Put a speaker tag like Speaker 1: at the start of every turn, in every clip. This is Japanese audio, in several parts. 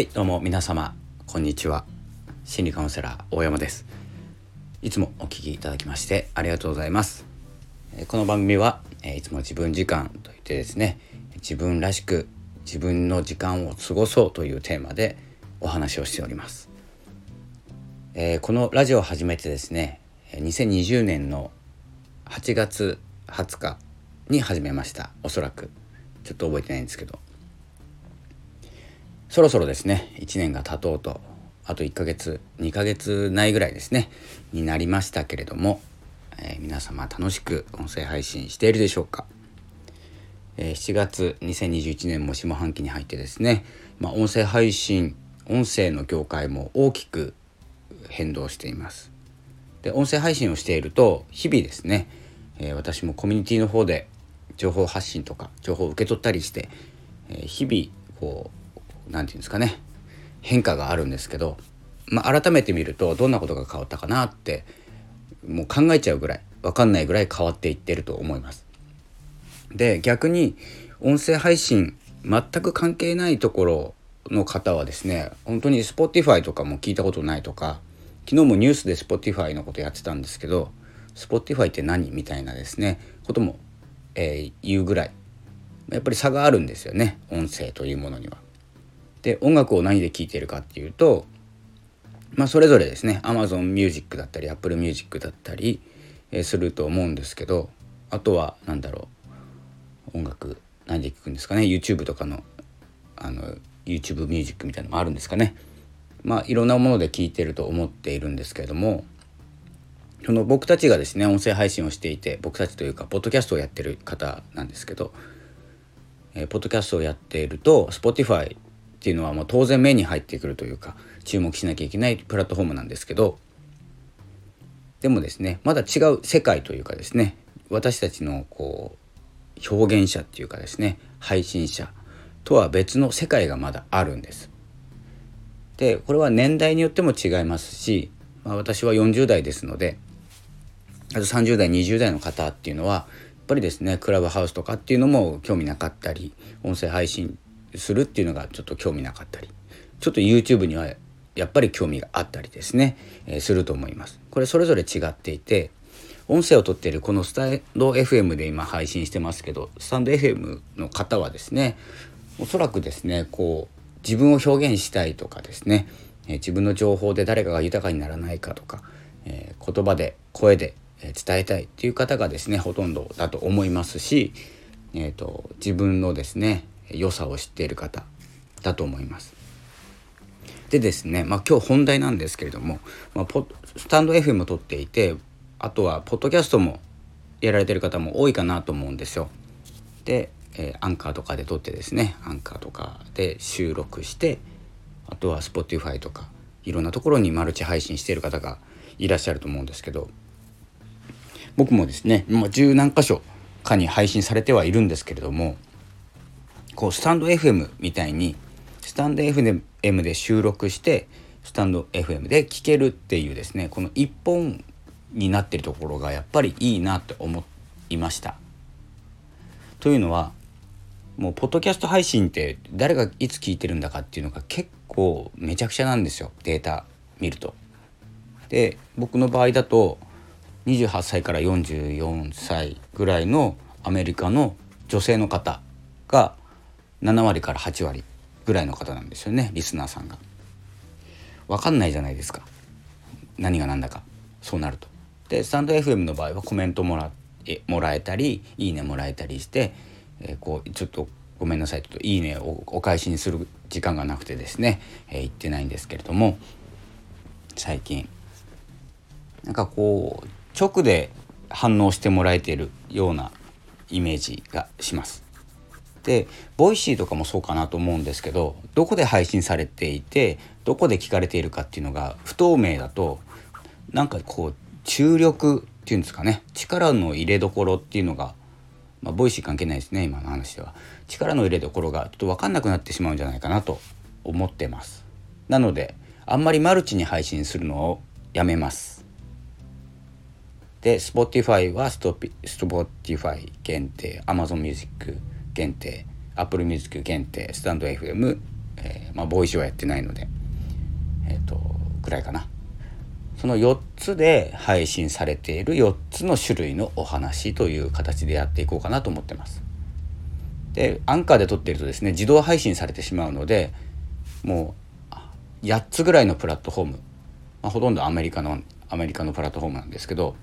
Speaker 1: はいどうも皆様こんにちは。心理カウンセラー大山です。いつもお聞きいただきましてありがとうございます。この番組はいつも自分時間といってですね自分らしく自分の時間を過ごそうというテーマでお話をしております、え、このラジオを始めてですね2020年の8月20日に始めました。おそらく。ちょっと覚えてないんですけど。そろそろですね。1年が経とうと。あと1ヶ月2ヶ月ないぐらいですね。になりましたけれども、えー、皆様楽しく音声配信しているでしょうか、えー、7月2021年も下半期に入ってですね、まあ、音声配信音声の業界も大きく変動しています。で音声配信をしていると日々ですね、えー、私もコミュニティの方で情報発信とか情報を受け取ったりして、え日々こう何て言うんですかね変化があるんですけど、まあ、改めて見るとどんなことが変わったかなってもう考えちゃうぐらい分かんないぐらい変わっていってると思います。で逆に音声配信全く関係ないところの方はですね本当に Spotify とかも聞いたことないとか昨日もニュースで Spotify のことやってたんですけど Spotify って何みたいなですねことも、えー、言うぐらいやっぱり差があるんですよね音声というものには。で音楽を何で聴いてるかっていうとまあそれぞれですね。Amazon Music だったり Apple Music だったり、すると思うんですけどあとは何だろう。音楽何で聴くんですかね。YouTube とかのあの YouTube ミュージックみたいなのもあるんですかね。まあいろんなもので聴いてると思っているんですけれどもその僕たちがですね音声配信をしていて僕たちというかポッドキャストをやってる方なんですけど、えー、ポッドキャストをやっていると Spotify っていうのはもう当然目に入ってくるというか注目しなきゃいけないプラットフォームなんですけどでもですねまだ違う世界というかですね私たちのこう表現者っていうかですね配信者とは別の世界がまだあるんです。でこれは年代によっても違いますし、まあ、私は40代ですのであと30代20代の方っていうのはやっぱりですねクラブハウスとかっていうのも興味なかったり音声配信するっていうのがちょっと興味なかったりちょっと YouTube にはやっぱり興味があったりですね、えー、すると思います。これそれぞれ違っていて音声をとっているこのスタンド FM で今配信してますけどスタンド FM の方はですねおそらくですねこう自分を表現したいとかですね、えー、自分の情報で誰かが豊かにならないかとか、えー、言葉で声で伝えたいっていう方がですねほとんどだと思いますし、えーと自分のですね良さを知っている方だと思います。でですね、まあ、今日本題なんですけれども、まあ、スタンド FM を撮っていてあとはポッドキャストもやられてる方も多いかなと思うんですよ。で、えー、アンカーとかで撮ってですねアンカーとかで収録してあとは Spotify とかいろんなところにマルチ配信している方がいらっしゃると思うんですけど僕もですね、まあ、十何箇所かに配信されてはいるんですけれどもこうスタンド FM みたいにスタンド FM で収録してスタンド FM で聴けるっていうですねこの一本になってるところがやっぱりいいなって思いました。というのはもうポッドキャスト配信って誰がいつ聞いてるんだかっていうのが結構めちゃくちゃなんですよデータ見ると。で僕の場合だと28歳から44歳ぐらいのアメリカの女性の方が7割から8割ぐらいの方なんですよねリスナーさんが。分かんないじゃないですか何が何だかそうなると。でスタンド FM の場合はコメントもらえもらえたり「いいね」もらえたりして、えー、こうちょっとごめんなさいちょっと「いいね」をお返しにする時間がなくてですね、えー、言ってないんですけれども最近なんかこう直で反応してもらえているようなイメージがします。で Voicy とかもそうかなと思うんですけどどこで配信されていてどこで聞かれているかっていうのが不透明だとなんかこう注力っていうんですかね力の入れどころっていうのが、まあ、 Voicy 関係ないですね今の話では。力の入れどころがちょっと分かんなくなってしまうんじゃないかなと思ってます。なのであんまりマルチに配信するのをやめます。で Spotify は Spotify 限定 Amazon Music 限定 Apple Music 限定スタンド FM えー、まあ、 Voicy はやってないのでえっ、ー、とぐらいかなその4つで配信されている4つの種類のお話という形でやっていこうかなと思ってます。でアンカーで撮っているとですね自動配信されてしまうのでもう8つぐらいのプラットフォーム、まあ、ほとんどアメリカのアメリカのプラットフォームなんですけど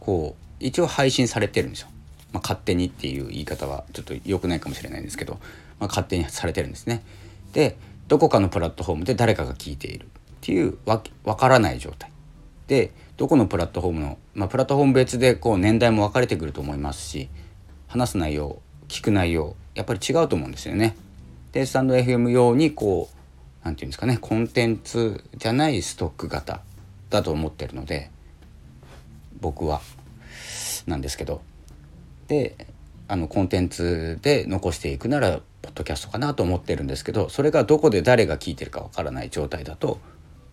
Speaker 1: こう一応配信されてるんですよ。まあ、勝手にっていう言い方はちょっと良くないかもしれないんですけど、まあ、勝手にされてるんですね。でどこかのプラットフォームで誰かが聞いているっていうわ分からない状態でどこのプラットフォームの、まあ、プラットフォーム別でこう年代も分かれてくると思いますし話す内容聞く内容やっぱり違うと思うんですよね。でスタンド FM 用にこう何て言うんですかねコンテンツじゃないストック型だと思ってるので僕はなんですけどであのコンテンツで残していくならポッドキャストかなと思ってるんですけどそれがどこで誰が聞いてるかわからない状態だと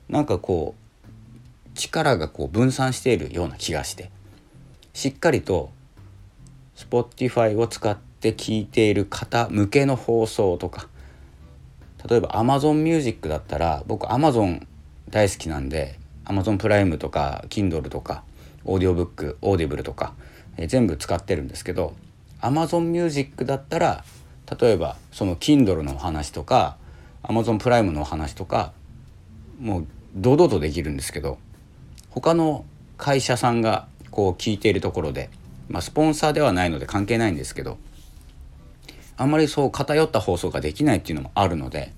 Speaker 1: なんかこう力がこう分散しているような気がしてしっかりと Spotify を使って聞いている方向けの放送とか例えば Amazon Music だったら僕 Amazon 大好きなんで Amazon Prime とか Kindle とかオーディオブック Audible とか、えー、全部使ってるんですけど Amazon Music だったら例えばその Kindle のお話とか Amazon プライムのお話とかもう堂々とできるんですけど他の会社さんがこう聞いているところで、まあ、スポンサーではないので関係ないんですけどあんまりそう偏った放送ができないっていうのもあるので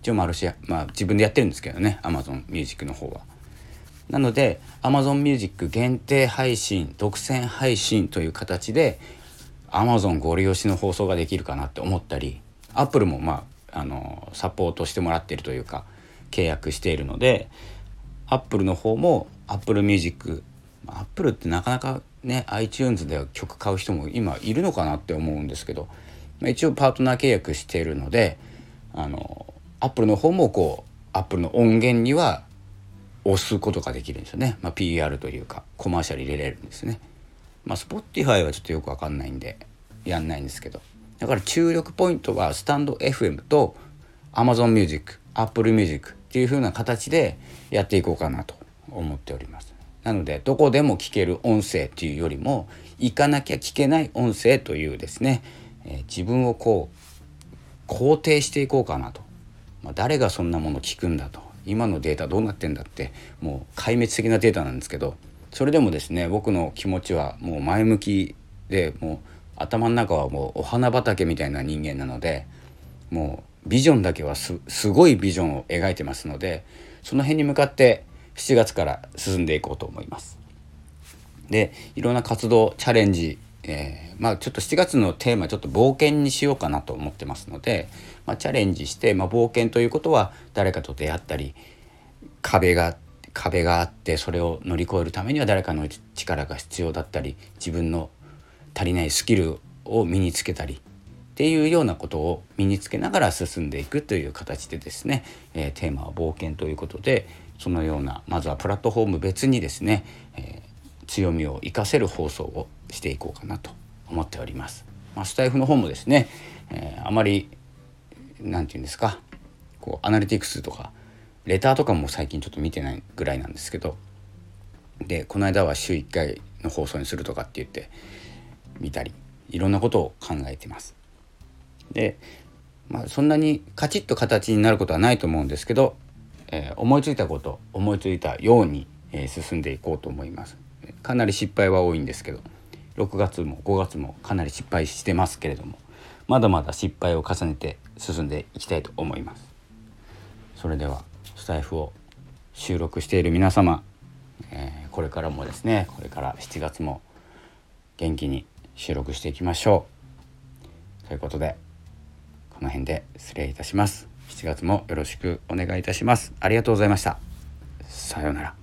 Speaker 1: 一応マルシまあ自分でやってるんですけどね Amazon Music の方は。なので Amazon Music 限定配信独占配信という形で Amazon ご利用しの放送ができるかなって思ったり Apple もまああのサポートしてもらってるというか契約しているのでアップルの方もアップルミュージックアップルってなかなかね iTunes では曲買う人も今いるのかなって思うんですけど、まあ、一応パートナー契約しているのであのアップルの方もこうアップルの音源には押すことができるんですよね、まあ、PR というかコマーシャル入れれるんですね。まあ、Spotify はちょっとよくわかんないんでやんないんですけどだから注力ポイントはスタンド FM と Amazon Music Apple Music っていう風な形でやっていこうかなと思っております。なのでどこでも聞ける音声っていうよりも行かなきゃ聞けない音声というですね、えー、自分をこう肯定していこうかなと、まあ、誰がそんなもの聞くんだと今のデータどうなってんだってもう壊滅的なデータなんですけどそれでもですね僕の気持ちはもう前向きでもう頭の中はもうお花畑みたいな人間なのでもうビジョンだけはすごいビジョンを描いてますのでその辺に向かって7月から進んでいこうと思います。でいろんな活動チャレンジ、えー、まあちょっと7月のテーマちょっと冒険にしようかなと思ってますので、まあ、チャレンジして、まあ、冒険ということは誰かと出会ったり壁が壁があってそれを乗り越えるためには誰かの力が必要だったり自分の足りないスキルを身につけたりっていうようなことを身につけながら進んでいくという形でですね、えー、テーマは冒険ということでそのようなまずはプラットフォーム別にですね、えー、強みを生かせる放送をしていこうかなと思っております。まあ、スタイフの方もですね、えー、あまり何て言うんですかこうアナリティクスとかレターとかも最近ちょっと見てないぐらいなんですけどでこの間は週1回の放送にするとかって言って見たりいろんなことを考えてます。で、まあ、そんなにカチッと形になることはないと思うんですけど、えー、思いついたこと思いついたように、えー、進んでいこうと思いますかなり失敗は多いんですけど6月も5月もかなり失敗してますけれどもまだまだ失敗を重ねて進んでいきたいと思います。それではスタイフを収録している皆様、えー、これからもですねこれから7月も元気に収録していきましょう。ということでこの辺で失礼いたします。7月もよろしくお願いいたします。ありがとうございました。さようなら。